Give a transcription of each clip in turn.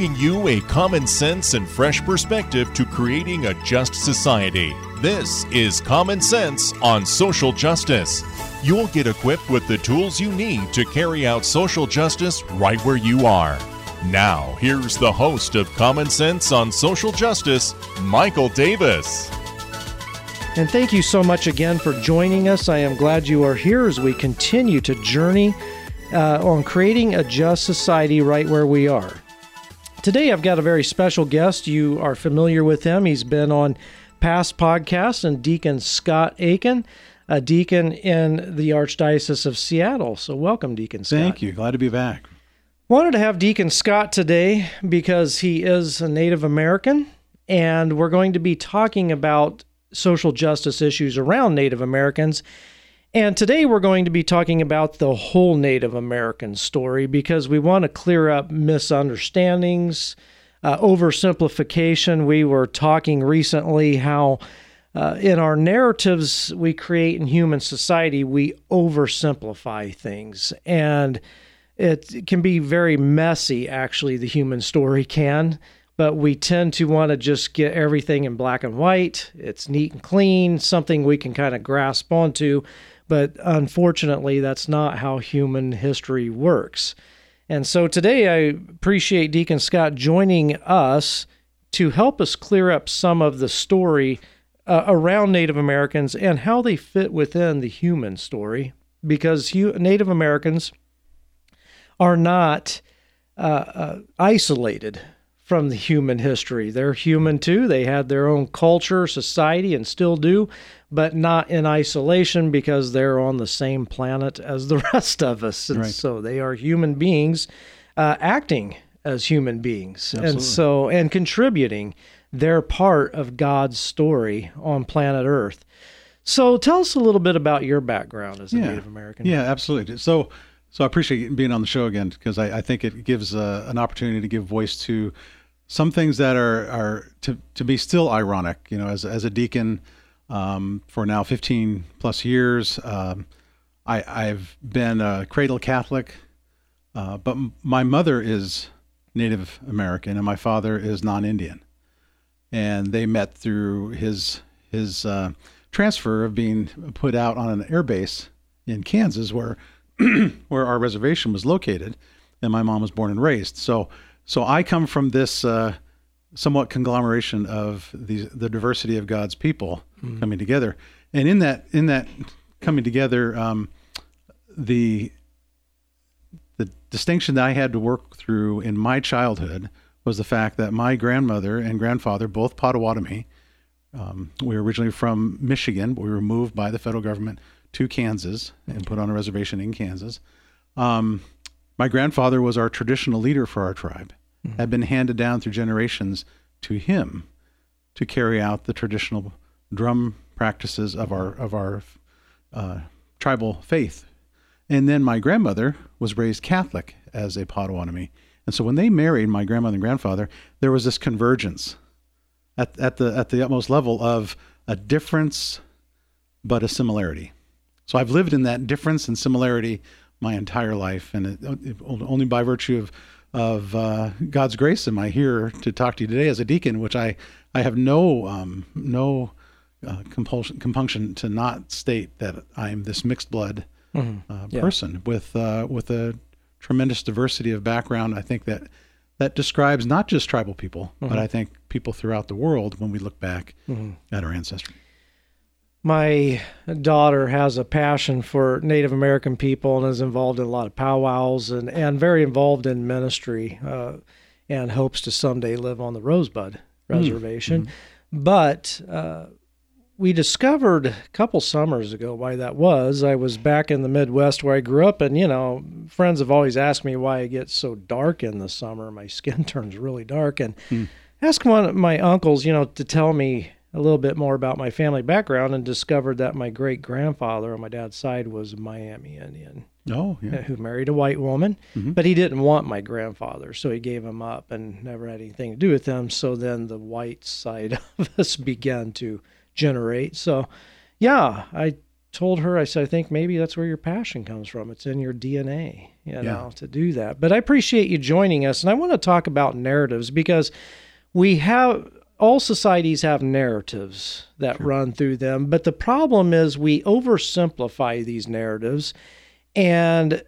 Bringing you a common sense and fresh perspective to creating a just society. This is Common Sense on Social Justice. You'll get equipped with the tools you need to carry out social justice right where you are. Now, here's the host of Common Sense on Social Justice, Michael Davis. And thank you so much again for joining us. I am glad you are here as we continue to journey uh, on creating a just society right where we are. Today, I've got a very special guest. You are familiar with him. He's been on past podcasts, and Deacon Scott Aiken, a deacon in the Archdiocese of Seattle. So, welcome, Deacon Scott. Thank you. Glad to be back. Wanted to have Deacon Scott today because he is a Native American, and we're going to be talking about social justice issues around Native Americans. And today we're going to be talking about the whole Native American story because we want to clear up misunderstandings uh, oversimplification. We were talking recently how uh, in our narratives we create in human society, we oversimplify things. And it can be very messy, actually, the human story can. But we tend to want to just get everything in black and white. It's neat and clean, something we can kind of grasp onto. But unfortunately, that's not how human history works. And so today I appreciate Deacon Scott joining us to help us clear up some of the story uh, around Native Americans and how they fit within the human story. Because hu- Native Americans are not uh, uh, isolated from the human history. They're human too. They had their own culture, society, and still do but not in isolation because they're on the same planet as the rest of us. And right. so they are human beings uh, acting as human beings. Absolutely. And so, and contributing their part of God's story on planet Earth. So tell us a little bit about your background as a yeah. Native American. Yeah, absolutely. So, so I appreciate being on the show again because I, I think it gives uh, an opportunity to give voice to some things that are, are to, to be still ironic, you know, as, as a deacon, um, for now 15 plus years. Um, I, have been a cradle Catholic, uh, but m- my mother is Native American and my father is non-Indian, and they met through his his uh, transfer of being put out on an air base in Kansas, where where our reservation was located, and my mom was born and raised. So so I come from this. Uh, somewhat conglomeration of the the diversity of God's people mm-hmm. coming together, and in that in that coming together, um, the the distinction that I had to work through in my childhood was the fact that my grandmother and grandfather, both Potawatomi, um, we were originally from Michigan, but we were moved by the federal government to Kansas and put on a reservation in Kansas. Um, my grandfather was our traditional leader for our tribe mm-hmm. had been handed down through generations to him to carry out the traditional drum practices of our of our uh, tribal faith. And then my grandmother was raised Catholic as a Potawatomi. And so when they married, my grandmother and grandfather, there was this convergence at, at the at the utmost level of a difference but a similarity. So I've lived in that difference and similarity my entire life, and it, it, only by virtue of of uh, God's grace am I here to talk to you today as a deacon, which I, I have no um, no uh, compulsion compunction to not state that I'm this mixed blood mm-hmm. uh, yeah. person with uh, with a tremendous diversity of background. I think that that describes not just tribal people, mm-hmm. but I think people throughout the world when we look back mm-hmm. at our ancestry my daughter has a passion for Native American people and is involved in a lot of powwows and, and very involved in ministry uh, and hopes to someday live on the Rosebud hmm. Reservation. Mm-hmm. But uh, we discovered a couple summers ago why that was. I was back in the Midwest where I grew up, and you know, friends have always asked me why it gets so dark in the summer. My skin turns really dark, and mm. ask one of my uncles, you know, to tell me a little bit more about my family background and discovered that my great grandfather on my dad's side was a Miami Indian Oh, yeah. who married a white woman, mm-hmm. but he didn't want my grandfather, so he gave him up and never had anything to do with him. So then the white side of us began to generate. So, yeah, I told her, I said, I think maybe that's where your passion comes from. It's in your DNA, you know, to do that. But I appreciate you joining us, and I want to talk about narratives because we have all societies have narratives that run through them, but the problem is we oversimplify these narratives and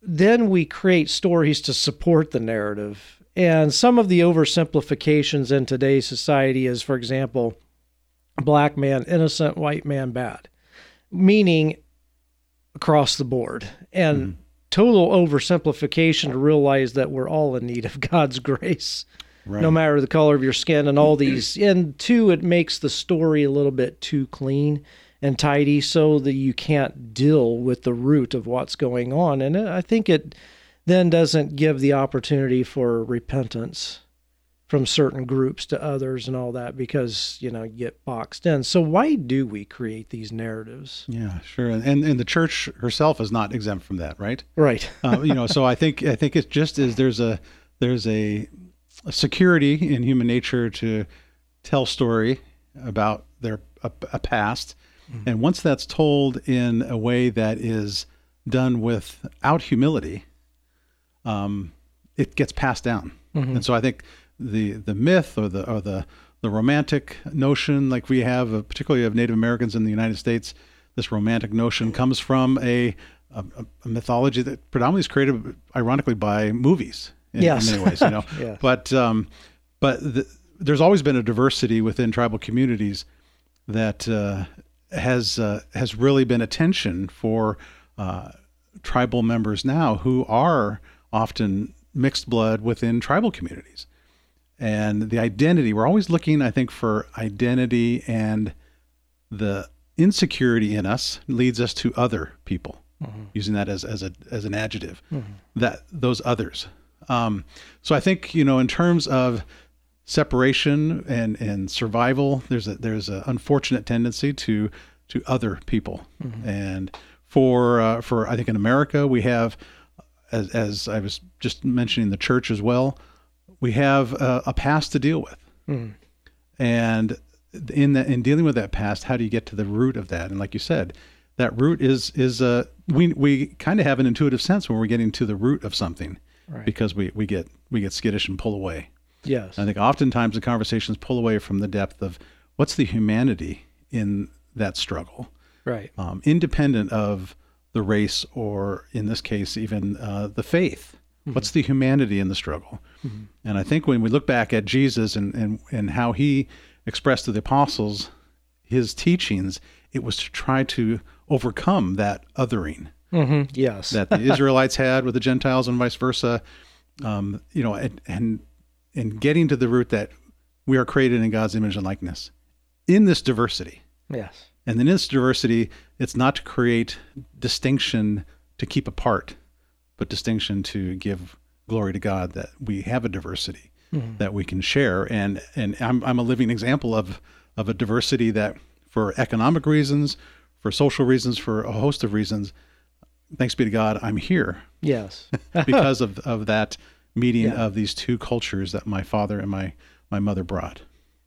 then we create stories to support the narrative. And some of the oversimplifications in today's society is, for example, black man innocent, white man bad, meaning across the board. And mm-hmm. total oversimplification to realize that we're all in need of God's grace, Right. no matter the color of your skin and all these. And two, it makes the story a little bit too clean and tidy so that you can't deal with the root of what's going on. And I think it then doesn't give the opportunity for repentance from certain groups to others and all that because you know you get boxed in so why do we create these narratives Yeah, sure. And, and and the church herself is not exempt from that, right? right uh, you know, so I think I think it's just as there's a there's a, a security in human nature to tell story about their a, a past, and once that's told in a way that is done without humility, um, it gets passed down. And so I think the the myth or the or the the romantic notion, like we have, uh, particularly of Native Americans in the United States, this romantic notion comes from a a, a mythology that predominantly is created, ironically, by movies. In, Yes. in many ways, you know. Yes. But um, but the, there's always been a diversity within tribal communities that uh, has uh, has really been attention for uh, tribal members now who are often mixed blood within tribal communities and the identity we're always looking i think for identity and the insecurity in us leads us to other people using that as, as a as an adjective that those others um, so i think you know in terms of separation and and survival there's a there's an unfortunate tendency to to other people. And for uh, for i think in america we have as, as i was just mentioning the church as well we have a, a past to deal with. And in that in dealing with that past how do you get to the root of that? And like you said that root is is uh we we kind of have an intuitive sense when we're getting to the root of something Right. because we we get we get skittish and pull away yes I think oftentimes the conversations pull away from the depth of what's the humanity in that struggle, right um, independent of the race or, in this case, even uh, the faith. What's the humanity in the struggle? And I think when we look back at Jesus and, and, and how he expressed to the apostles his teachings, it was to try to overcome that othering hmm yes that the Israelites had with the Gentiles and vice versa. Um, you know, and, and and getting to the root that we are created in God's image and likeness in this diversity. yes And in this diversity, it's not to create distinction to keep apart, but distinction to give glory to God that we have a diversity that we can share. And and I'm I'm a living example of of a diversity that for economic reasons, for social reasons, for a host of reasons, thanks be to God, I'm here yes because of, of that meeting Yeah. of these two cultures that my father and my, my mother brought.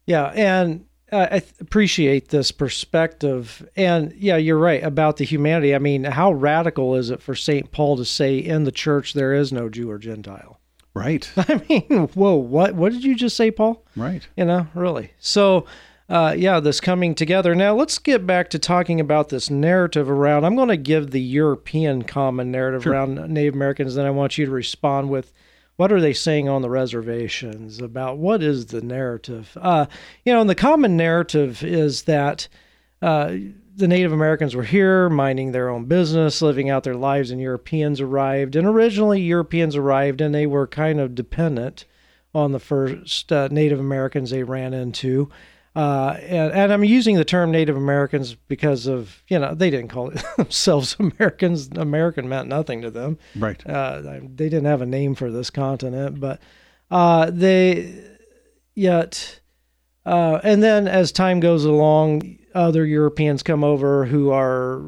Yeah, and uh, I th- appreciate this perspective. And yeah, you're right about the humanity. I mean, how radical is it for St. Paul to say in the church there is no Jew or Gentile? Right. I mean, whoa, what what did you just say, Paul? Right. You know, really. So, uh, yeah, this coming together. Now, let's get back to talking about this narrative around. I'm going to give the European common narrative around Native Americans, then I want you to respond with what are they saying on the reservations about what is the narrative? Uh, you know, and the common narrative is that uh, the Native Americans were here minding their own business, living out their lives, and Europeans arrived. And originally, Europeans arrived and they were kind of dependent on the first uh, Native Americans they ran into. Uh, and, and I'm using the term Native Americans because of, you know, they didn't call themselves Americans. American meant nothing to them. Right. Uh, they didn't have a name for this continent, but uh, they, yet, Uh, and then as time goes along, other Europeans come over who are,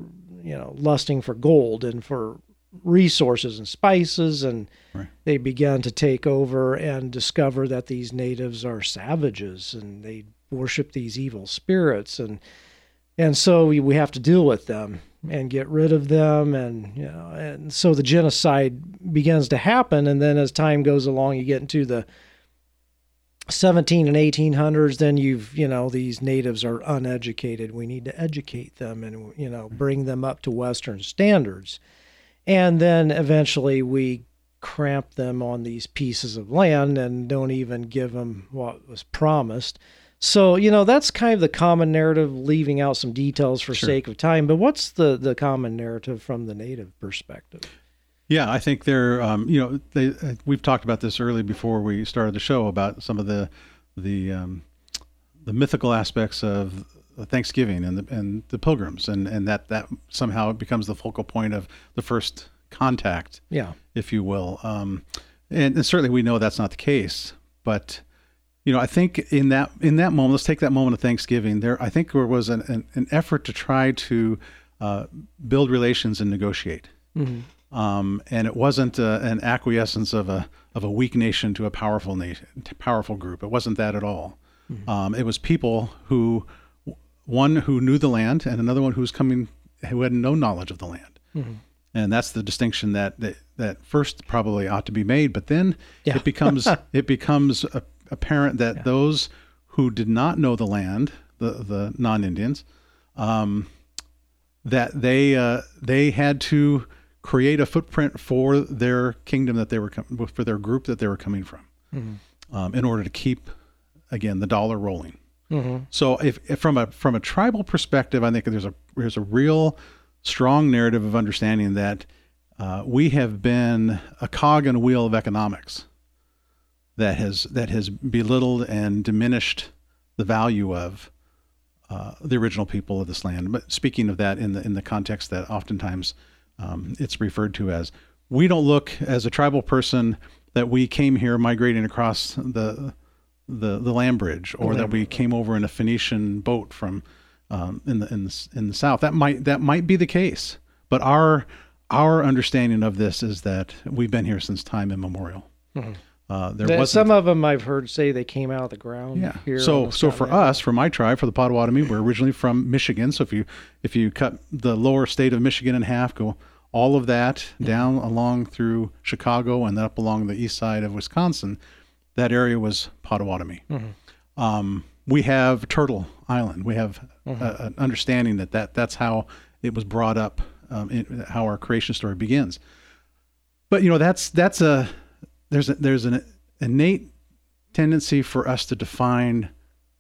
you know, lusting for gold and for resources and spices, and Right. they began to take over and discover that these natives are savages and they worship these evil spirits, and and so we, we have to deal with them and get rid of them, and you know, and so the genocide begins to happen, and then as time goes along, you get into the 17 and 1800s then you've you know these natives are uneducated. We need to educate them and you know bring them up to western standards. And then eventually we cramp them on these pieces of land and don't even give them what was promised so you know that's kind of the common narrative leaving out some details for Sure. sake of time but what's the the common narrative from the native perspective Yeah, I think they're, um, you know, they, uh, we've talked about this early before we started the show about some of the, the, um, the mythical aspects of Thanksgiving and the, and the pilgrims and, and that, that somehow it becomes the focal point of the first contact, yeah if you will. Um, and, and certainly we know that's not the case, but, you know, I think in that, in that moment, let's take that moment of Thanksgiving there, I think there was an, an, an effort to try to, uh, build relations and negotiate um, and it wasn't uh, an acquiescence of a of a weak nation to a powerful nation, powerful group. It wasn't that at all. Um, it was people who, one who knew the land, and another one who was coming who had no knowledge of the land. And that's the distinction that, that that first probably ought to be made. But then Yeah. it becomes it becomes a, apparent that those who did not know the land, the the non Indians, um, that they uh, they had to create a footprint for their kingdom that they were com- for their group that they were coming from, um, in order to keep again the dollar rolling. So if, if from a from a tribal perspective, I think there's a there's a real strong narrative of understanding that uh, we have been a cog in a wheel of economics that has that has belittled and diminished the value of uh, the original people of this land. But speaking of that in the in the context that oftentimes um, it's referred to as, we don't look as a tribal person that we came here migrating across the the, the land bridge, or that we came over in a Phoenician boat from um, in the in the in the south. That might that might be the case, but our our understanding of this is that we've been here since time immemorial. Uh, there was some of them i've heard say they came out of the ground yeah. here so so for us, for my tribe, for the Potawatomi, we're originally from Michigan. So if you if you cut the lower state of Michigan in half, go all of that down along through Chicago and then up along the east side of Wisconsin, that area was Potawatomi. Um, we have Turtle Island. We have a, an understanding that, that that's how it was brought up, um, in, how our creation story begins. But you know that's that's a there's a, there's an innate tendency for us to define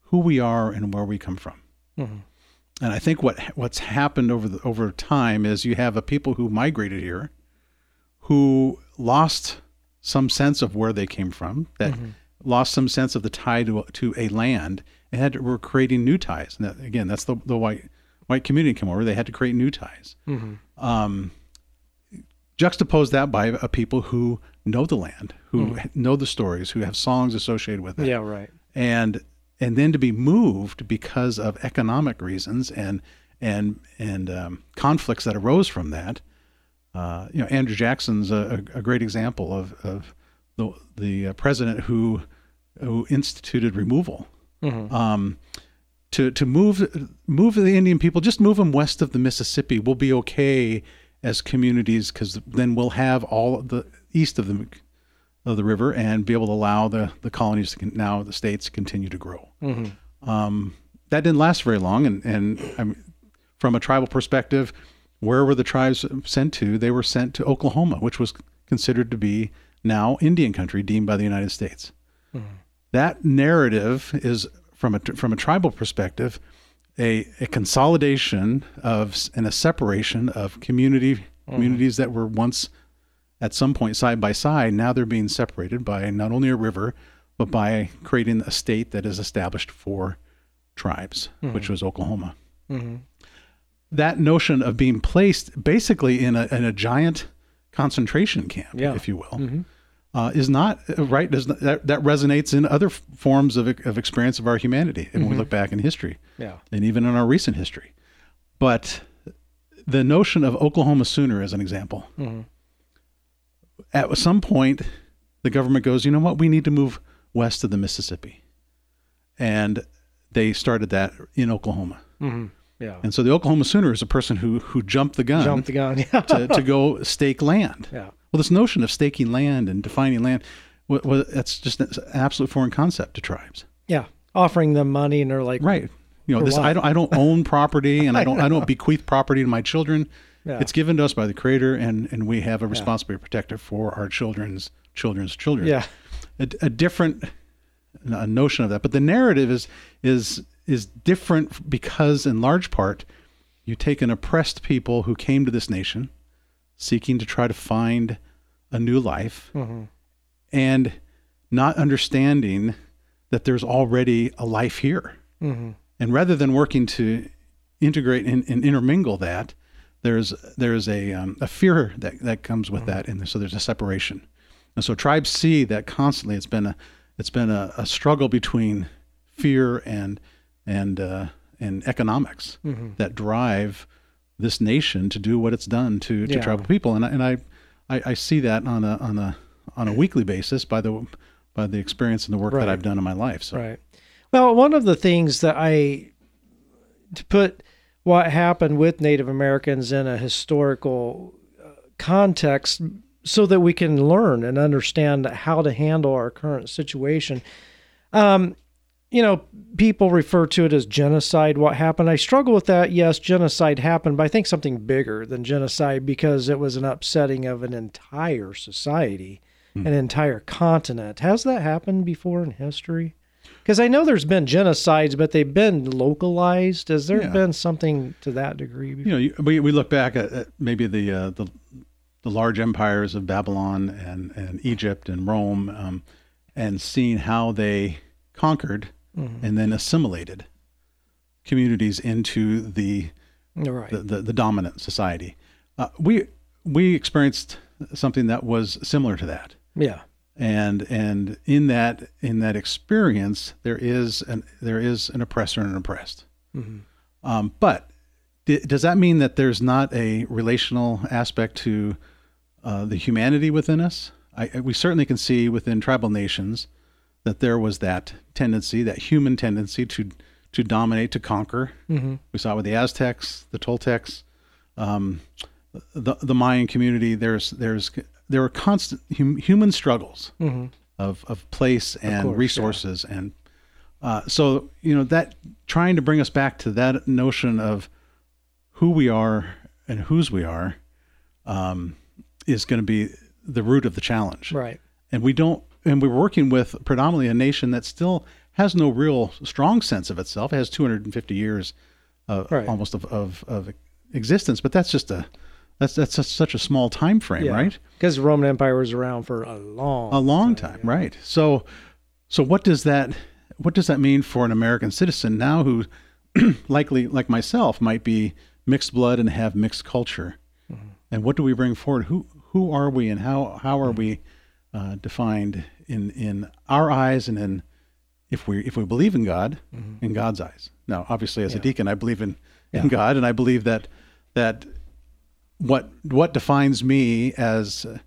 who we are and where we come from. Mm-hmm. And I think what what's happened over the, over time is you have a people who migrated here, who lost some sense of where they came from, that mm-hmm. lost some sense of the tie to to a land, and had to, were creating new ties. And that, again, that's the the white white community came over. They had to create new ties. Mm-hmm. Um, juxtapose that by a people who know the land, who know the stories, who have songs associated with it yeah right and and then to be moved because of economic reasons and and and um, conflicts that arose from that. Uh, you know, Andrew Jackson's a, a great example of of the the uh, president who who instituted removal. Um, to to move move the Indian people, just move them west of the Mississippi. We'll be okay as communities because then we'll have all the east of the of the river and be able to allow the, the colonies to con- now the states continue to grow. Mm-hmm. Um, that didn't last very long, and and I mean, from a tribal perspective, where were the tribes sent to? They were sent to Oklahoma, which was considered to be now Indian country, deemed by the United States. Mm-hmm. That narrative is from a from a tribal perspective, a, a consolidation of and a separation of community mm-hmm. communities that were once at some point side by side. Now they're being separated by not only a river, but by creating a state that is established for tribes, mm-hmm. which was Oklahoma. Mm-hmm. That notion of being placed basically in a, in a giant concentration camp, Yeah. if you will, mm-hmm. uh, is not right. Does not, that that resonates in other f- forms of of experience of our humanity, and when we look back in history, Yeah. and even in our recent history. But the notion of Oklahoma Sooner, as an example, at some point, the government goes, you know what, we need to move west of the Mississippi, and they started that in Oklahoma. Mm-hmm. Yeah. And so the Oklahoma Sooner is a person who who jumped the gun Jump the gun. Yeah. to, to go stake land. Yeah. Well, this notion of staking land and defining land, well, well, that's just an absolute foreign concept to tribes. Yeah. Offering them money and they're like, Right. You know, this what? I don't I don't own property and I don't I, don't bequeath property to my children. Yeah. It's given to us by the Creator, and and we have a responsibility to protect it for our children's children's children. Yeah. a, a different a notion of that, but the narrative is is is different because, in large part, you take an oppressed people who came to this nation, seeking to try to find a new life, mm-hmm. and not understanding that there's already a life here. Mm-hmm. And rather than working to integrate and, and intermingle that, there's there's a um, a fear that that comes with that, and so there's a separation. And so tribes see that constantly. It's been a it's been a, a struggle between fear and and uh, and economics that drive this nation to do what it's done to, to Yeah. tribal people. And I, and I, I I see that on a on a on a weekly basis by the by the experience and the work Right. that I've done in my life. So Right. Well, one of the things that I to put what happened with Native Americans in a historical uh, context so that we can learn and understand how to handle our current situation. Um, you know, people refer to it as genocide. What happened? I struggle with that. Yes, genocide happened, but I think something bigger than genocide because it was an upsetting of an entire society, an entire continent. Has that happened before in history? Because I know there's been genocides, but they've been localized. Has there Yeah. been something to that degree? Before? you know, you- we, we look back at, at maybe the, uh, the the large empires of Babylon and, and Egypt and Rome, um, and seeing how they conquered and then assimilated communities into the right. the, the, the dominant society. Uh, we we experienced something that was similar to that, yeah. And and in that in that experience, there is an there is an oppressor and an oppressed. Um, but d- does that mean that there's not a relational aspect to uh, the humanity within us? I, I- we certainly can see within tribal nations that there was that tendency, that human tendency to to dominate, to conquer. Mm-hmm. We saw it with the Aztecs, the Toltecs, um, the the Mayan community. There's there's there are constant hum, human struggles of of place and course, yeah. resources and uh, so you know that trying to bring us back to that notion of who we are and whose we are um, is going to be the root of the challenge Right. and we don't and we're working with predominantly a nation that still has no real strong sense of itself it has 250 years of, Right. almost of, of, of existence but that's just a that's that's such, such a small time frame right Because the Roman Empire was around for a long, a long time, right? So, so what does that what does that mean for an American citizen now who, likely like myself, might be mixed blood and have mixed culture? Mm-hmm. And what do we bring forward? Who who are we, and how how are mm. we uh, defined in in our eyes, and in if we if we believe in God, mm-hmm. in God's eyes? Now, obviously, as a deacon, I believe in in God, and I believe that that what what defines me as uh,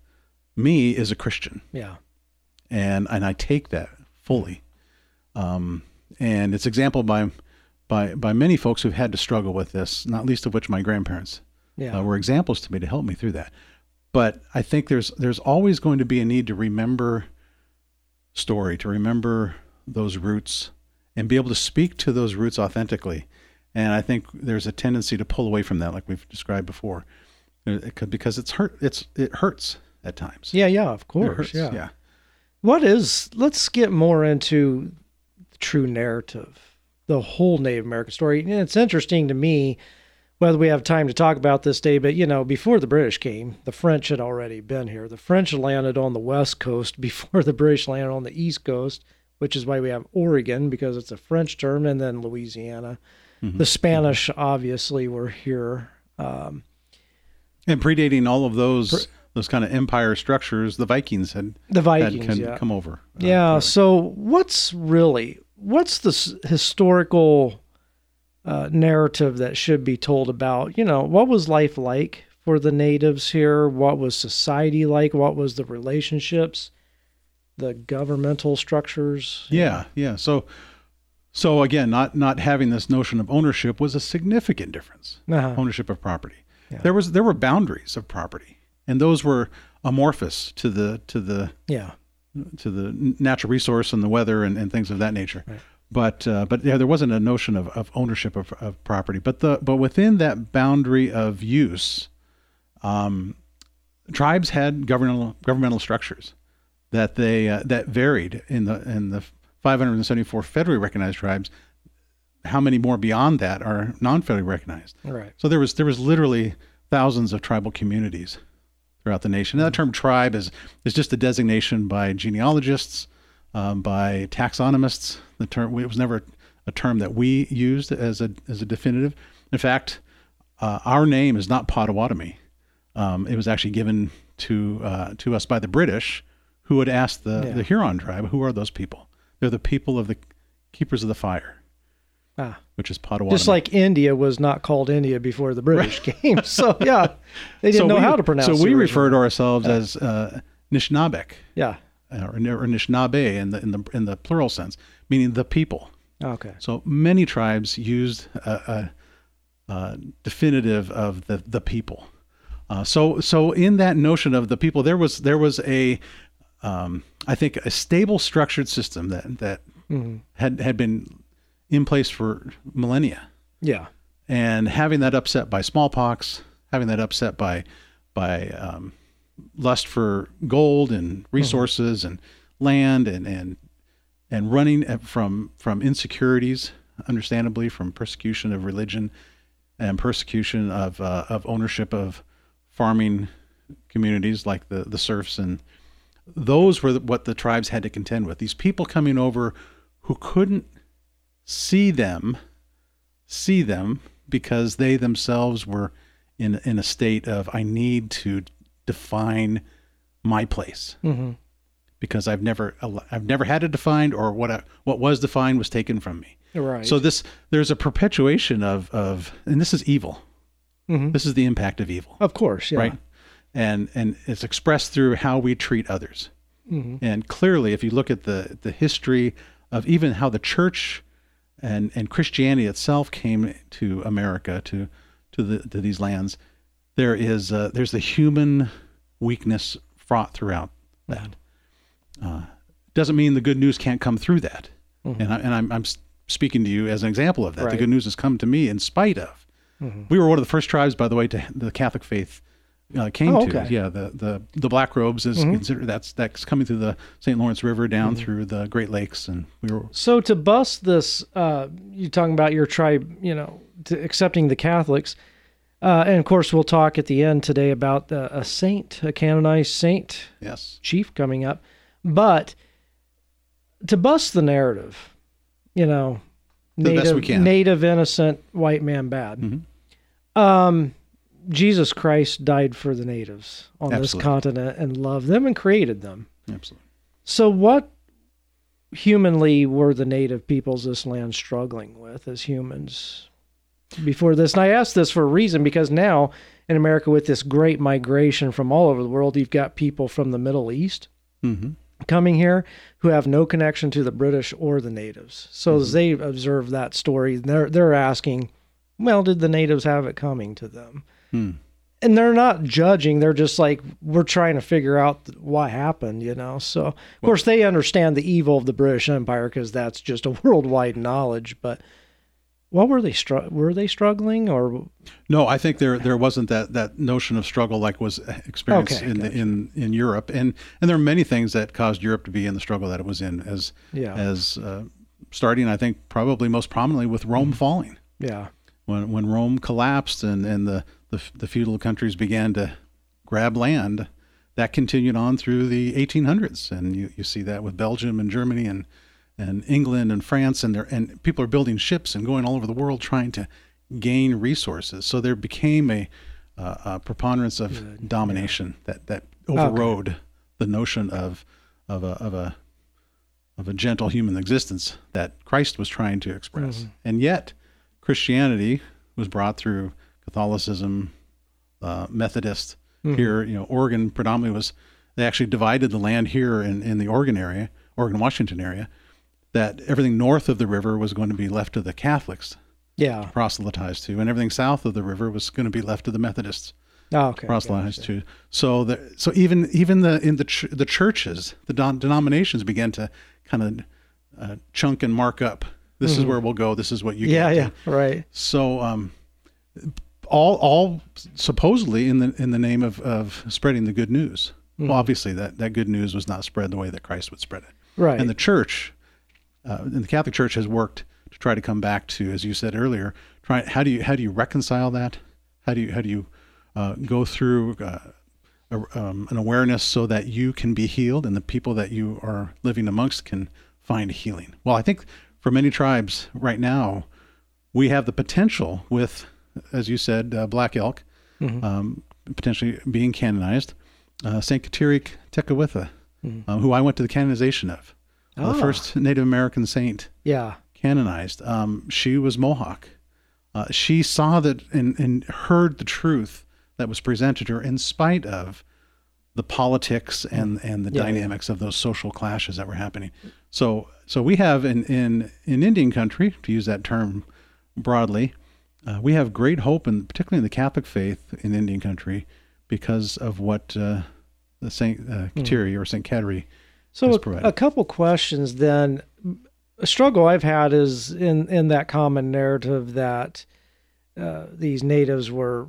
me is a Christian Yeah. and and I take that fully. Um, and it's exampled by by by many folks who've had to struggle with this, not least of which my grandparents Yeah. uh, were examples to me to help me through that. But I think there's there's always going to be a need to remember story, to remember those roots, and be able to speak to those roots authentically. And I think there's a tendency to pull away from that, like we've described before, it could- because it's hurt. It's it hurts at times. yeah. Yeah. Of course. hurts, Yeah. yeah. What is? Let's get more into the true narrative, the whole Native American story. And it's interesting to me whether we have time to talk about this day, but you know, before the British came, the French had already been here. The French landed on the west coast before the British landed on the east coast, which is why we have Oregon because it's a French term, and then Louisiana. The Spanish obviously were here. Um, And predating all of those those kind of empire structures the Vikings had The Vikings, had yeah. come over. Uh, Yeah. So, what's really what's the historical uh, narrative that should be told about? You know, what was life like for the natives here? What was society like? What was the relationships, the governmental structures? Yeah, yeah. So, so again, not not having this notion of ownership was a significant difference. Uh-huh. Ownership of property. Yeah. There was there were boundaries of property, and those were amorphous to the to the Yeah. to the natural resource and the weather and, and things of that nature. Right. But uh, but yeah, there wasn't a notion of, of ownership of, of property. But the but within that boundary of use, um, tribes had governmental governmental structures that they uh, that varied in the in the 574 federally recognized tribes. How many more beyond that are non-federally recognized? Right. So there was there was literally thousands of tribal communities throughout the nation. And that term tribe is is just a designation by genealogists, um, by taxonomists. The term it was never a term that we used as a as a definitive. In fact, uh, our name is not Potawatomi. Um, it was actually given to uh, to us by the British, who had asked the, Yeah. the Huron tribe, "Who are those people?" They're the people of the keepers of the fire, Ah. which is Potawatomi. Just like India was not called India before the British came. So, yeah, they didn't know we, how to pronounce it. So we refer to ourselves as uh, Nishnabek Yeah. uh, or, or Nishnabe in the in the in the plural sense, meaning the people. Okay. So many tribes used a, a, a definitive of the the people. Uh, so so in that notion of the people, there was there was a um, I think a stable structured system that that Mhm. had had been in place for millennia Yeah. and having that upset by smallpox, having that upset by by um, lust for gold and resources and land and and and running from from insecurities, understandably from persecution of religion and persecution of uh, of ownership of farming communities like the the serfs and those were what the tribes had to contend with. These people coming over who couldn't see them see them because they themselves were in in a state of I need to define my place hmm because I've never I've never had it defined or what I, what was defined was taken from me. Right. So this there's a perpetuation of of and this is evil. Mhm. This is the impact of evil, Of course. Yeah. right? And and it's expressed through how we treat others. Mhm. And clearly, if you look at the the history of even how the church and and Christianity itself came to America to to the to these lands, there is uh, there's the human weakness fraught throughout that. Uh, doesn't mean the good news can't come through that. And I, and I'm I'm speaking to you as an example of that. The good news has come to me in spite of. We were one of the first tribes, by the way, to the Catholic faith uh, came Oh, to. Yeah, the the the Black Robes is considered that's that's coming through the St. Lawrence River down through the Great Lakes, and we were So to bust this, uh, you talking about your tribe, you know, to accepting the Catholics, uh, and of course we'll talk at the end today about uh, a saint, a canonized saint yes, chief coming up, but to bust the narrative, you know, The native, best we can. native innocent white man bad. Mhm. Um, Jesus Christ died for the natives on this continent and loved them and created them. absolutely. So, what humanly were the native peoples of this land struggling with as humans before this? And I ask this for a reason because now in America, with this great migration from all over the world, you've got people from the Middle East hmm coming here who have no connection to the British or the natives. So, as they observe that story, they're they're asking, "Well, did the natives have it coming to them?" Hmm. and they're not judging they're just like we're trying to figure out what happened you know so of course they understand the evil of the british empire because that's just a worldwide knowledge but what were they str- were they struggling or No, I think there there wasn't that, that notion of struggle like was experienced Okay, in the, in in Europe, and and there are many things that caused Europe to be in the struggle that it was in, as Yeah. as uh, starting I think probably most prominently with Rome Mm-hmm. falling. yeah when when Rome collapsed and and the, the the feudal countries began to grab land, that continued on through the 1800s, and you, you see that with Belgium and Germany and and England and France, and there and people are building ships and going all over the world trying to gain resources. So there became a uh, uh, preponderance of Good. domination yeah. that that overrode okay. the notion of of a of a of a gentle human existence that Christ was trying to express. Mm-hmm. And yet, Christianity was brought through Catholicism, uh, Methodist. Mm-hmm. Here, you know, Oregon predominantly was. They actually divided the land here in, in the Oregon area, Oregon Washington area, that everything north of the river was going to be left to the Catholics yeah. to proselytize to, and everything south of the river was going to be left to the Methodists oh, okay. proselytize gotcha. to. So the, so even even the in the ch- the churches, the don- denominations began to kind of uh, chunk and mark up. This mm-hmm. is where we'll go. This is what you. Yeah, yeah, right. So um, all all supposedly in the in the name of of spreading the good news. Mm-hmm. Well, obviously that that good news was not spread the way that Christ would spread it. Right. And the church, uh, and the Catholic Church has worked to try to come back to, as you said earlier, try how do you how do you reconcile that? How do you how do you uh, go through uh, a, um, an awareness so that you can be healed and the people that you are living amongst can find healing? Well, I think for many tribes right now, we have the potential with, as you said, uh, black elk mm-hmm. um, potentially being canonized. Uh, Saint Kateri Tekakwitha, mm-hmm. Uh, who I went to the canonization of, oh. the first Native American saint. Yeah canonized. Um, she was Mohawk. Uh, she saw that and, and heard the truth that was presented to her in spite of the politics and, and the yeah, dynamics yeah. of those social clashes that were happening. So so we have in in, in Indian country, to use that term broadly, uh, we have great hope, and particularly in the Catholic faith in Indian country, because of what uh, the Saint uh, Kateri mm. or Saint Kateri. So a, a couple questions then a struggle I've had is in in that common narrative that uh, these natives were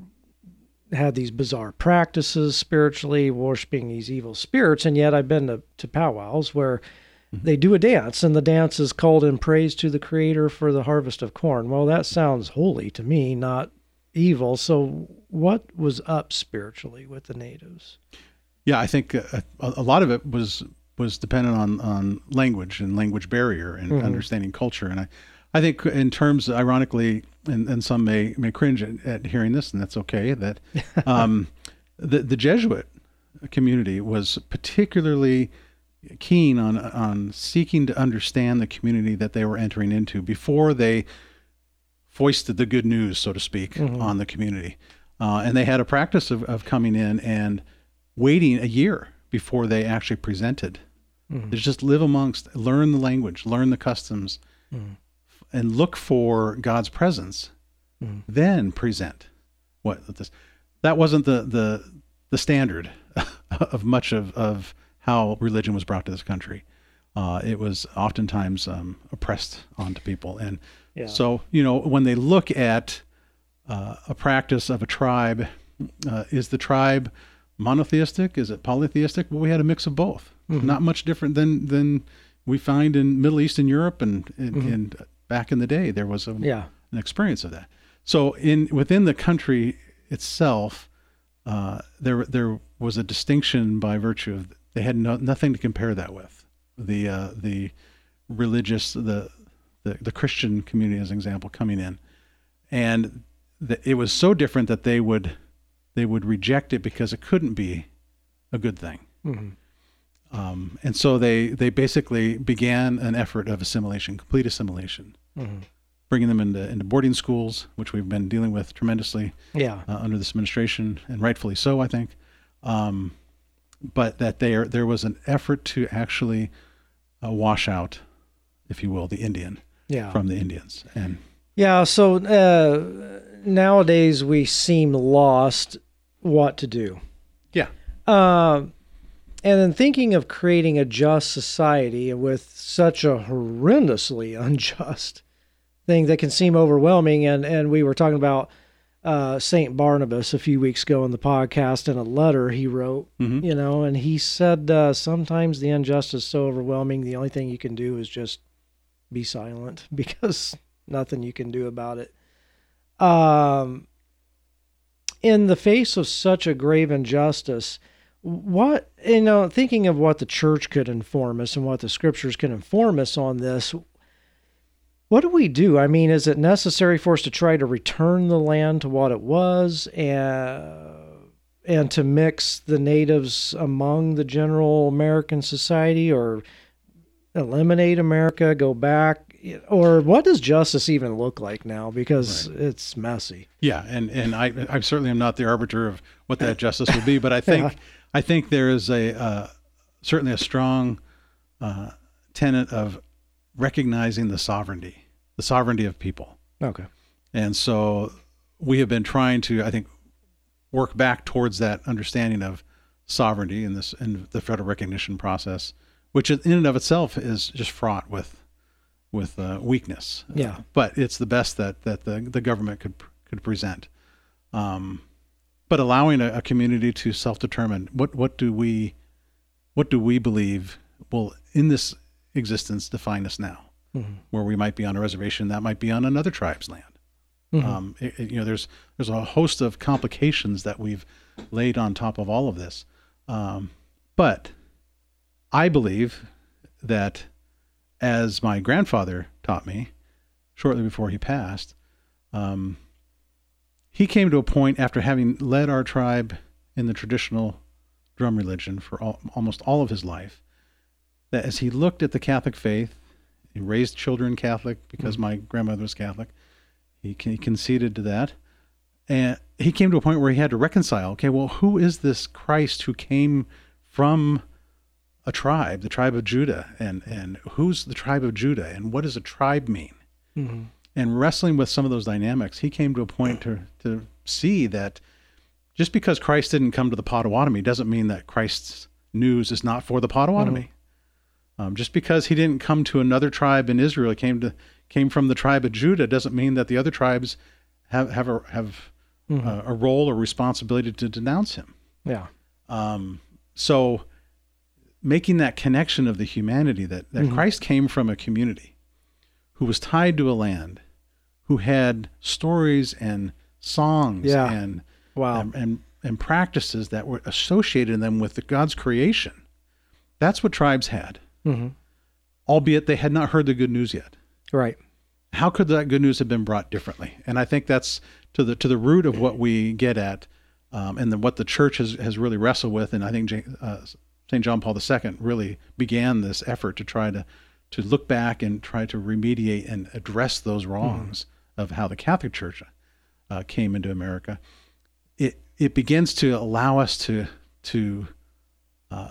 had these bizarre practices spiritually, worshiping these evil spirits, and yet I've been to, to powwows where. They do a dance, and the dance is called in praise to the Creator for the harvest of corn. Well, that sounds holy to me, not evil. So, what was up spiritually with the natives? Yeah, I think uh, a, a lot of it was was dependent on on language and language barrier and mm-hmm. understanding culture. And I, I think in terms, ironically, and, and some may may cringe at, at hearing this, and that's okay. That um, the the Jesuit community was particularly keen on on seeking to understand the community that they were entering into before they foisted the good news, so to speak, mm-hmm. on the community. Uh, and they had a practice of, of coming in and waiting a year before they actually presented. Mm. just live amongst, learn the language, learn the customs, mm. and look for God's presence. Mm. Then present what this. That wasn't the the the standard of much of of how religion was brought to this country. Uh, it was oftentimes um, oppressed onto people, and yeah. so you know when they look at uh, a practice of a tribe, uh, is the tribe monotheistic? Is it polytheistic? Well, we had a mix of both. Mm-hmm. Not much different than than we find in Middle East and Europe and and, mm-hmm. and back in the day there was a, yeah. an experience of that. So in within the country itself, uh, there there was a distinction by virtue of they had no, nothing to compare that with. The uh, the religious the, the the Christian community as an example coming in, and the, it was so different that they would they would reject it because it couldn't be a good thing. Mm-hmm. Um, and so they they basically began an effort of assimilation, complete assimilation, mm-hmm. bringing them into into boarding schools, which we've been dealing with tremendously yeah. uh, under this administration, and rightfully so, I think. Um, but that there there was an effort to actually uh, wash out, if you will, the Indian yeah. from the Indians, and yeah. So uh, nowadays we seem lost what to do. Yeah. Uh, and then thinking of creating a just society with such a horrendously unjust thing that can seem overwhelming. And, and we were talking about uh, St. Barnabas a few weeks ago in the podcast in a letter he wrote, mm-hmm. you know, and he said uh, sometimes the injustice is so overwhelming, the only thing you can do is just be silent because nothing you can do about it. Um, in the face of such a grave injustice, what you know, thinking of what the church could inform us and what the scriptures can inform us on this, what do we do? I mean, is it necessary for us to try to return the land to what it was and and to mix the natives among the general American society or eliminate America, go back or what does justice even look like now because right. it's messy. Yeah, and and I I certainly am not the arbiter of what that justice will be, but I think yeah. I think there is a uh, certainly a strong uh, tenet of recognizing the sovereignty, the sovereignty of people. Okay. And so we have been trying to, I think, work back towards that understanding of sovereignty in this in the federal recognition process, which in and of itself is just fraught with with uh, weakness. Yeah. Uh, but it's the best that that the the government could could present. Um, but allowing a, a community to self determine what what do we what do we believe will in this existence define us now, mm-hmm. where we might be on a reservation that might be on another tribe's land. Mm-hmm. Um, it, it, you know, there's there's a host of complications that we've laid on top of all of this, um, but I believe that, as my grandfather taught me, shortly before he passed, um, he came to a point after having led our tribe in the traditional drum religion for all, almost all of his life that as he looked at the Catholic faith, raised children Catholic because mm-hmm. my grandmother was Catholic. He, he conceded to that. And he came to a point where he had to reconcile okay, well, who is this Christ who came from a tribe, the tribe of Judah? And, and who's the tribe of Judah? And what does a tribe mean? Mm-hmm. And wrestling with some of those dynamics, he came to a point to, to see that just because Christ didn't come to the Potawatomi doesn't mean that Christ's news is not for the Potawatomi. Mm-hmm. Um, just because he didn't come to another tribe in Israel, he came to came from the tribe of Judah, doesn't mean that the other tribes have have a, have mm-hmm. uh, a role or responsibility to denounce him. Yeah. Um, so making that connection of the humanity that that mm-hmm. Christ came from a community who was tied to a land, who had stories and songs yeah. and wow and, and and practices that were associated in them with the God's creation. That's what tribes had mm-hmm. albeit they had not heard the good news yet. Right. How could that good news have been brought differently? And I think that's to the to the root of what we get at, um, and then what the church has has really wrestled with. And I think uh, St. John Paul II really began this effort to try to to look back and try to remediate and address those wrongs mm-hmm. of how the Catholic Church uh, came into America. It it begins to allow us to to uh,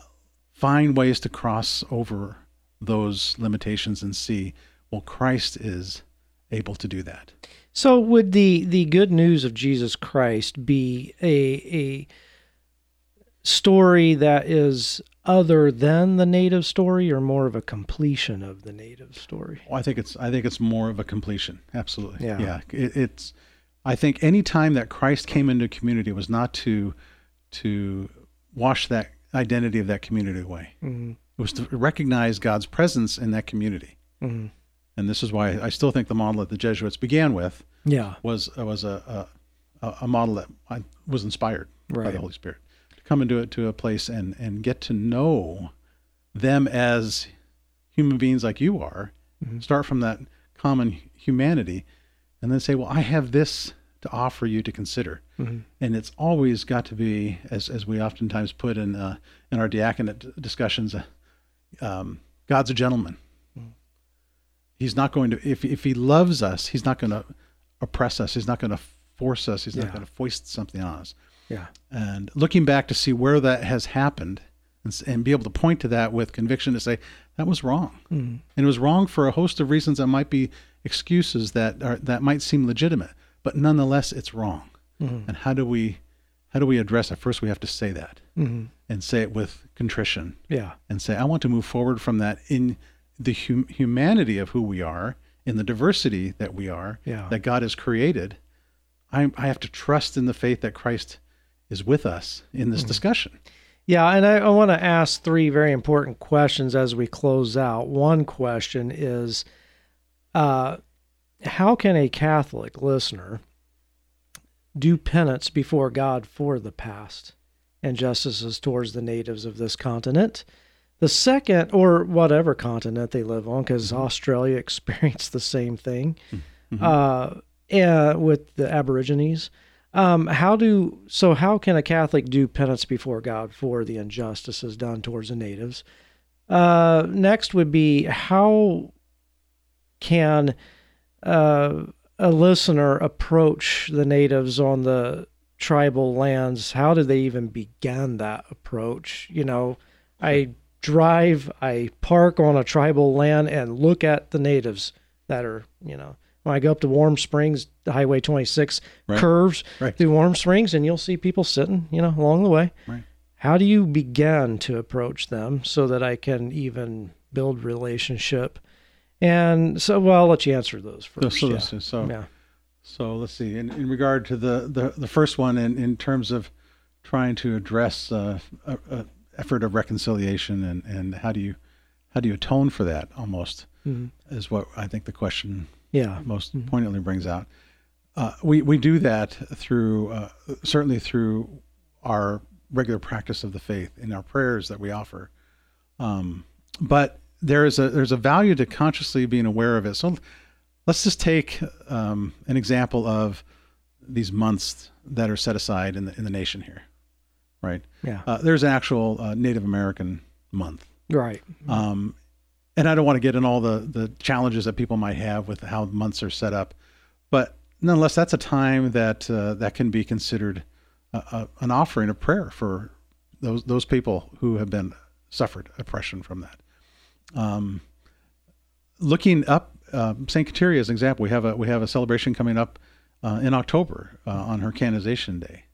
find ways to cross over those limitations and see, well, Christ is able to do that. So, would the the good news of Jesus Christ be a a story that is other than the native story, or more of a completion of the native story? Well, I think it's I think it's more of a completion. Absolutely. Yeah. Yeah. It, it's. I think any time that Christ came into a community was not to to wash that identity of that community away. Mm-hmm. It was to recognize God's presence in that community. Mm-hmm. And this is why I still think the model that the Jesuits began with yeah. was uh, was a, a, a model that I was inspired right. by the Holy Spirit to come into it to a place and and get to know them as human beings like you are. Mm-hmm. Start from that common humanity, and then say, well, I have this to offer you to consider. Mm-hmm. And it's always got to be, as, as we oftentimes put in, uh, in our diaconate discussions, uh, um, God's a gentleman. Mm-hmm. He's not going to, if, if he loves us, he's not going to oppress us. He's not going to force us. He's yeah. not going to foist something on us. Yeah. And looking back to see where that has happened and, and be able to point to that with conviction to say, that was wrong. Mm-hmm. And it was wrong for a host of reasons that might be excuses that are, that might seem legitimate but nonetheless it's wrong mm-hmm. and how do we how do we address it first we have to say that mm-hmm. and say it with contrition yeah and say i want to move forward from that in the hum- humanity of who we are in the diversity that we are yeah. that god has created I, I have to trust in the faith that christ is with us in this mm-hmm. discussion yeah, and I, I want to ask three very important questions as we close out. One question is uh, how can a Catholic listener do penance before God for the past injustices towards the natives of this continent, The second, or whatever continent they live on, because Australia experienced the same thing uh, uh, with the Aborigines. Um, how do so? How can a Catholic do penance before God for the injustices done towards the natives? Uh, next would be how can uh, a listener approach the natives on the tribal lands? How did they even begin that approach? You know, I drive, I park on a tribal land and look at the natives that are, you know, when I go up to Warm Springs, Highway 26 Right. curves Right. through Warm Springs, and you'll see people sitting, you know, along the way. Right. How do you begin to approach them so that I can even build relationship? And so, well, I'll let you answer those first. so, yeah. so, so, yeah. so let's see. In, in regard to the, the, the first one, in, in terms of trying to address uh, a, a effort of reconciliation and, and how do you how do you atone for that almost Mhm. is what I think the question Yeah. most poignantly brings out. Uh, we we do that through uh, certainly through our regular practice of the faith in our prayers that we offer, um, but there is a there's a value to consciously being aware of it. So let's just take um, an example of these months that are set aside in the in the nation here, right? Yeah. Uh, there's an actual uh, Native American month. Right. Um, and I don't want to get in all the the challenges that people might have with how months are set up, but nonetheless, that's a time that uh, that can be considered a, a, an offering of prayer for those those people who have been suffered oppression from that. Um, looking up uh, Saint Kateri as an example, we have a we have a celebration coming up uh, in October uh, on her canonization day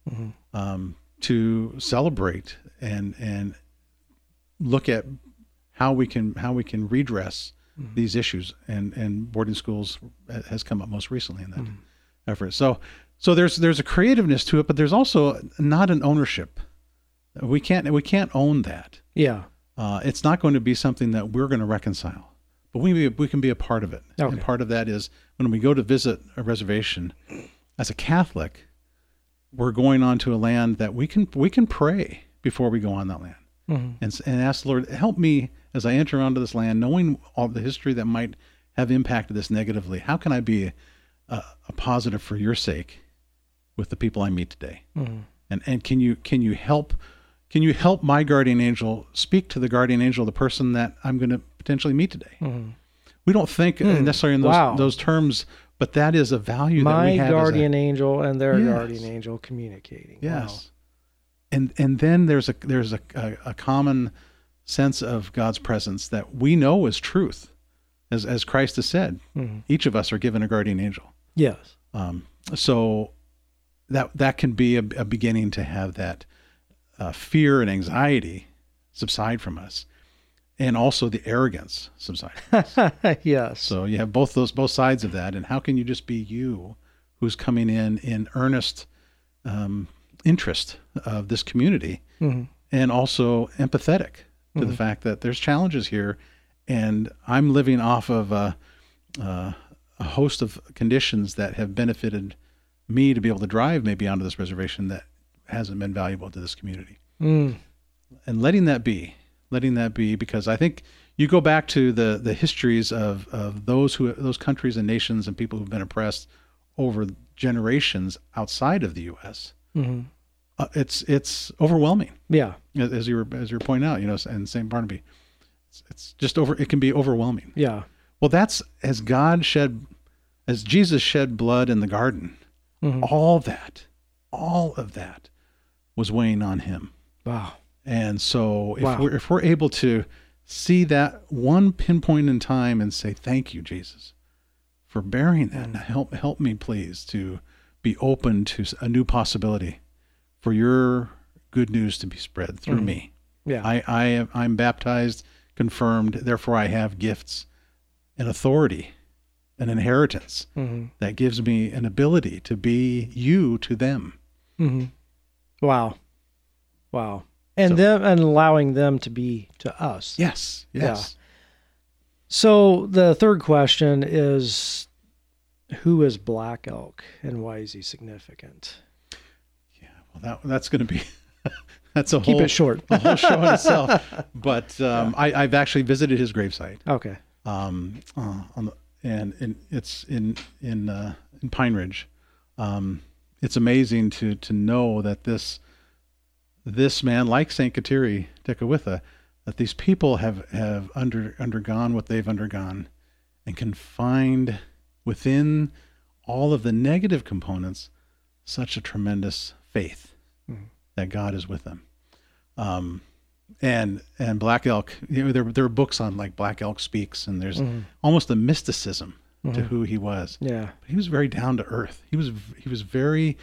um, to celebrate and and look at how we can how we can redress these issues. And and boarding schools has come up most recently in that effort. So so there's there's a creativeness to it but there's also not an ownership. We can't we can't own that. Yeah. Uh, it's not going to be something that we're going to reconcile but we we can be a part of it Okay. and part of that is when we go to visit a reservation as a catholic we're going onto a land that we can we can pray before we go on that land Mhm. and, and ask the Lord, help me as I enter onto this land, knowing all the history that might have impacted this negatively. How can I be a, a positive for your sake with the people I meet today? Mhm. And and can you can you help can you help my guardian angel speak to the guardian angel, the person that I'm going to potentially meet today? Mhm. We don't think uh, necessarily in those Wow. those terms, but that is a value that My we have. as a- guardian angel and their Yes. guardian angel communicating. Yes. And and then there's a there's a, a, a common sense of God's presence that we know is truth. As as Christ has said, Mhm. each of us are given a guardian angel. Yes. Um, so that that can be a, a beginning to have that uh, fear and anxiety subside from us, and also the arrogance subside. yes. So you have both those both sides of that, and how can you just be you, who's coming in in earnest um, interest of this community, Mhm. and also empathetic to the fact that there's challenges here, and I'm living off of a, uh, a host of conditions that have benefited me to be able to drive maybe onto this reservation that hasn't been valuable to this community Mm. and letting that be, letting that be, because I think you go back to the the histories of of those who those countries and nations and people who've been oppressed over generations outside of the U.S. Mhm. Uh, it's it's overwhelming, Yeah. as you were as you were pointing out, you know, and Saint Barnaby, it's, it's just over. It can be overwhelming. Yeah. Well, that's as God shed, as Jesus shed blood in the garden. Mhm. All that, all of that, was weighing on him. Wow. And so if Wow. we're if we're able to see that one pinpoint in time and say, Thank you, Jesus, for bearing that. Now help help me please to be open to a new possibility for your good news to be spread through me. Yeah. I, I am I'm baptized, confirmed, therefore I have gifts and authority, an inheritance Mhm. that gives me an ability to be you to them. Mhm. Wow. Wow. And them and allowing them to be to us. Yes. Yes. So the third question is who is Black Elk and why is he significant? Yeah, well, that that's going to be that's a whole Keep whole it short. a whole show in itself. But um, I, I've actually visited his gravesite, Okay. um, uh, on the, and, and it's in in uh, in Pine Ridge. Um, it's amazing to to know that this this man, like Saint Kateri Tekakwitha, that these people have have under undergone what they've undergone, and can find within all of the negative components such a tremendous faith that God is with them. Um, and and Black Elk, you know, there there are books on like Black Elk speaks, and there's almost a mysticism to who he was. Yeah. But he was very down to earth. He was he was very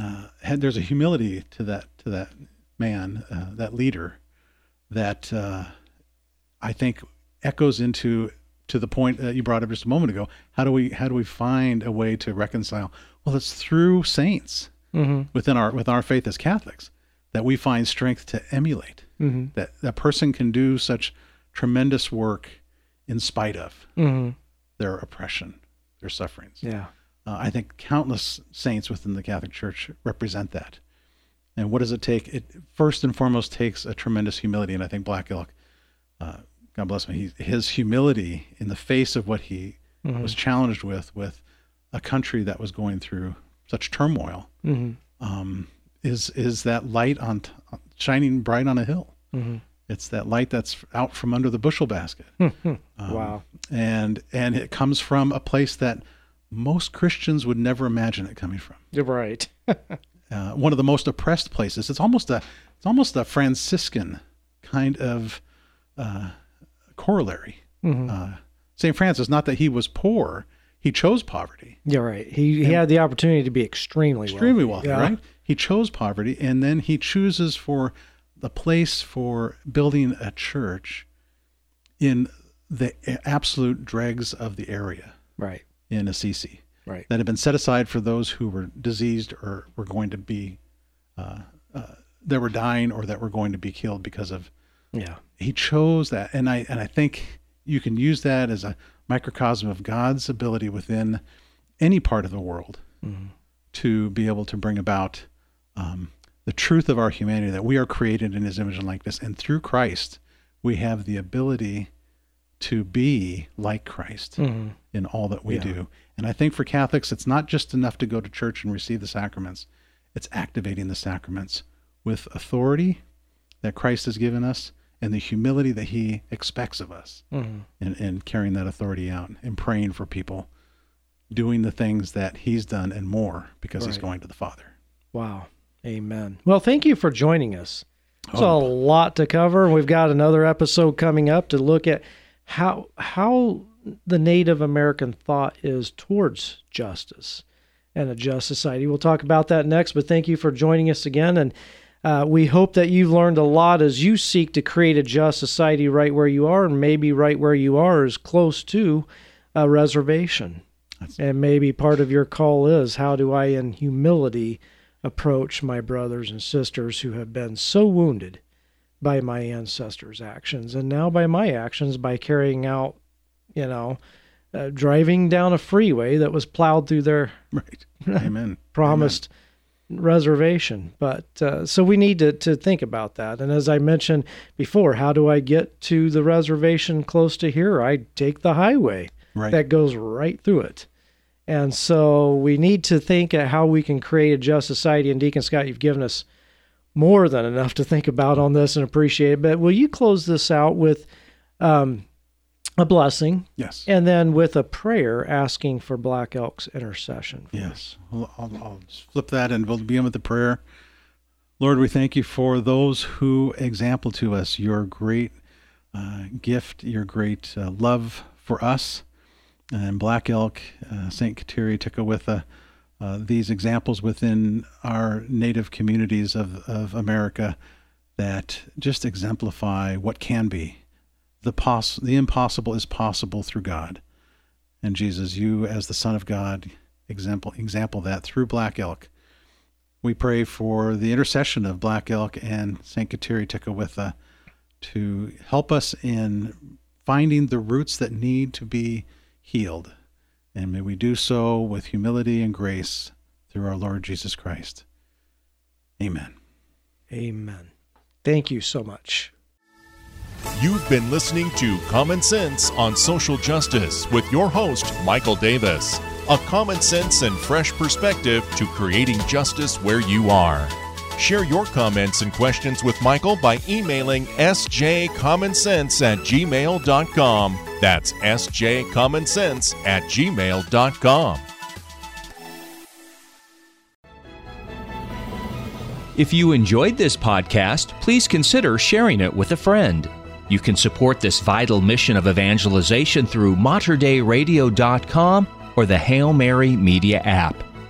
uh, had there's a humility to that to that man, uh, that leader, that uh, I think echoes into to the point that you brought up just a moment ago. How do we how do we find a way to reconcile? Well, it's through saints within our with our faith as Catholics that we find strength to emulate. That that person can do such tremendous work in spite of their oppression, their sufferings. Yeah. Uh, I think countless saints within the Catholic Church represent that. And what does it take? It first and foremost takes a tremendous humility, and I think Black Elk, uh, God bless him, he, his humility in the face of what he was challenged with, with a country that was going through such turmoil, um, is is that light on t- shining bright on a hill. It's that light that's out from under the bushel basket Um, wow. and and it comes from a place that most Christians would never imagine it coming from. You're right. Uh, one of the most oppressed places. It's almost a it's almost a Franciscan kind of uh, corollary. Uh, Saint Francis, not that he was poor, he chose poverty, You're right. He he had the opportunity to be extremely extremely wealthy. wealthy, Yeah. right? He chose poverty, and then he chooses for the place for building a church in the absolute dregs of the area Right. in Assisi. Right. that had been set aside for those who were diseased or were going to be uh, uh, that were dying or that were going to be killed because of Yeah. he chose that and i and i think you can use that as a microcosm of god's ability within any part of the world to be able to bring about um, the truth of our humanity that we are created in his image and likeness and through christ we have the ability to be like christ in all that we Yeah. do and i think for catholics it's not just enough to go to church and receive the sacraments it's activating the sacraments with authority that Christ has given us and the humility that he expects of us Mm-hmm. and, and carrying that authority out and praying for people doing the things that he's done and more because he's going to the Father. Wow. Amen. Well, thank you for joining us. It's Oh. a lot to cover. We've got another episode coming up to look at how how the Native American thought is towards justice and a just society. We'll talk about that next, but thank you for joining us again and uh, we hope that you've learned a lot as you seek to create a just society right where you are, and maybe right where you are is close to a reservation. And maybe part of your call is how do I, in humility, approach my brothers and sisters who have been so wounded by my ancestors' actions and now by my actions by carrying out, you know, uh, driving down a freeway that was plowed through their Right. Amen. promised reservation. But uh, so we need to, to think about that. And as I mentioned before, how do I get to the reservation close to here? I take the highway Right. that goes right through it. And so we need to think at how we can create a just society. And Deacon Scott, you've given us more than enough to think about on this and appreciate it. But will you close this out with um, a blessing Yes. and then with a prayer asking for Black Elk's intercession? Yes. I'll, I'll just flip that and we'll begin with the prayer. Lord, we thank you for those who example to us your great uh, gift, your great uh, love for us. And Black Elk, uh, St. Kateri, Tekakwitha, uh, these examples within our native communities of, of America that just exemplify what can be. The, poss- the impossible is possible through God. And Jesus, you as the Son of God, example example that through Black Elk. We pray for the intercession of Black Elk and St. Kateri Tekakwitha to help us in finding the roots that need to be healed. And may we do so with humility and grace through our Lord Jesus Christ. Amen. Amen. Thank you so much. You've been listening to Common Sense on Social Justice with your host, Michael Davis. A common sense and fresh perspective to creating justice where you are. Share your comments and questions with Michael by emailing sjcommonsense at gmail.com. That's sjcommonsense at gmail.com. If you enjoyed this podcast, please consider sharing it with a friend. You can support this vital mission of evangelization through materdeiradio.com or the Hail Mary Media app.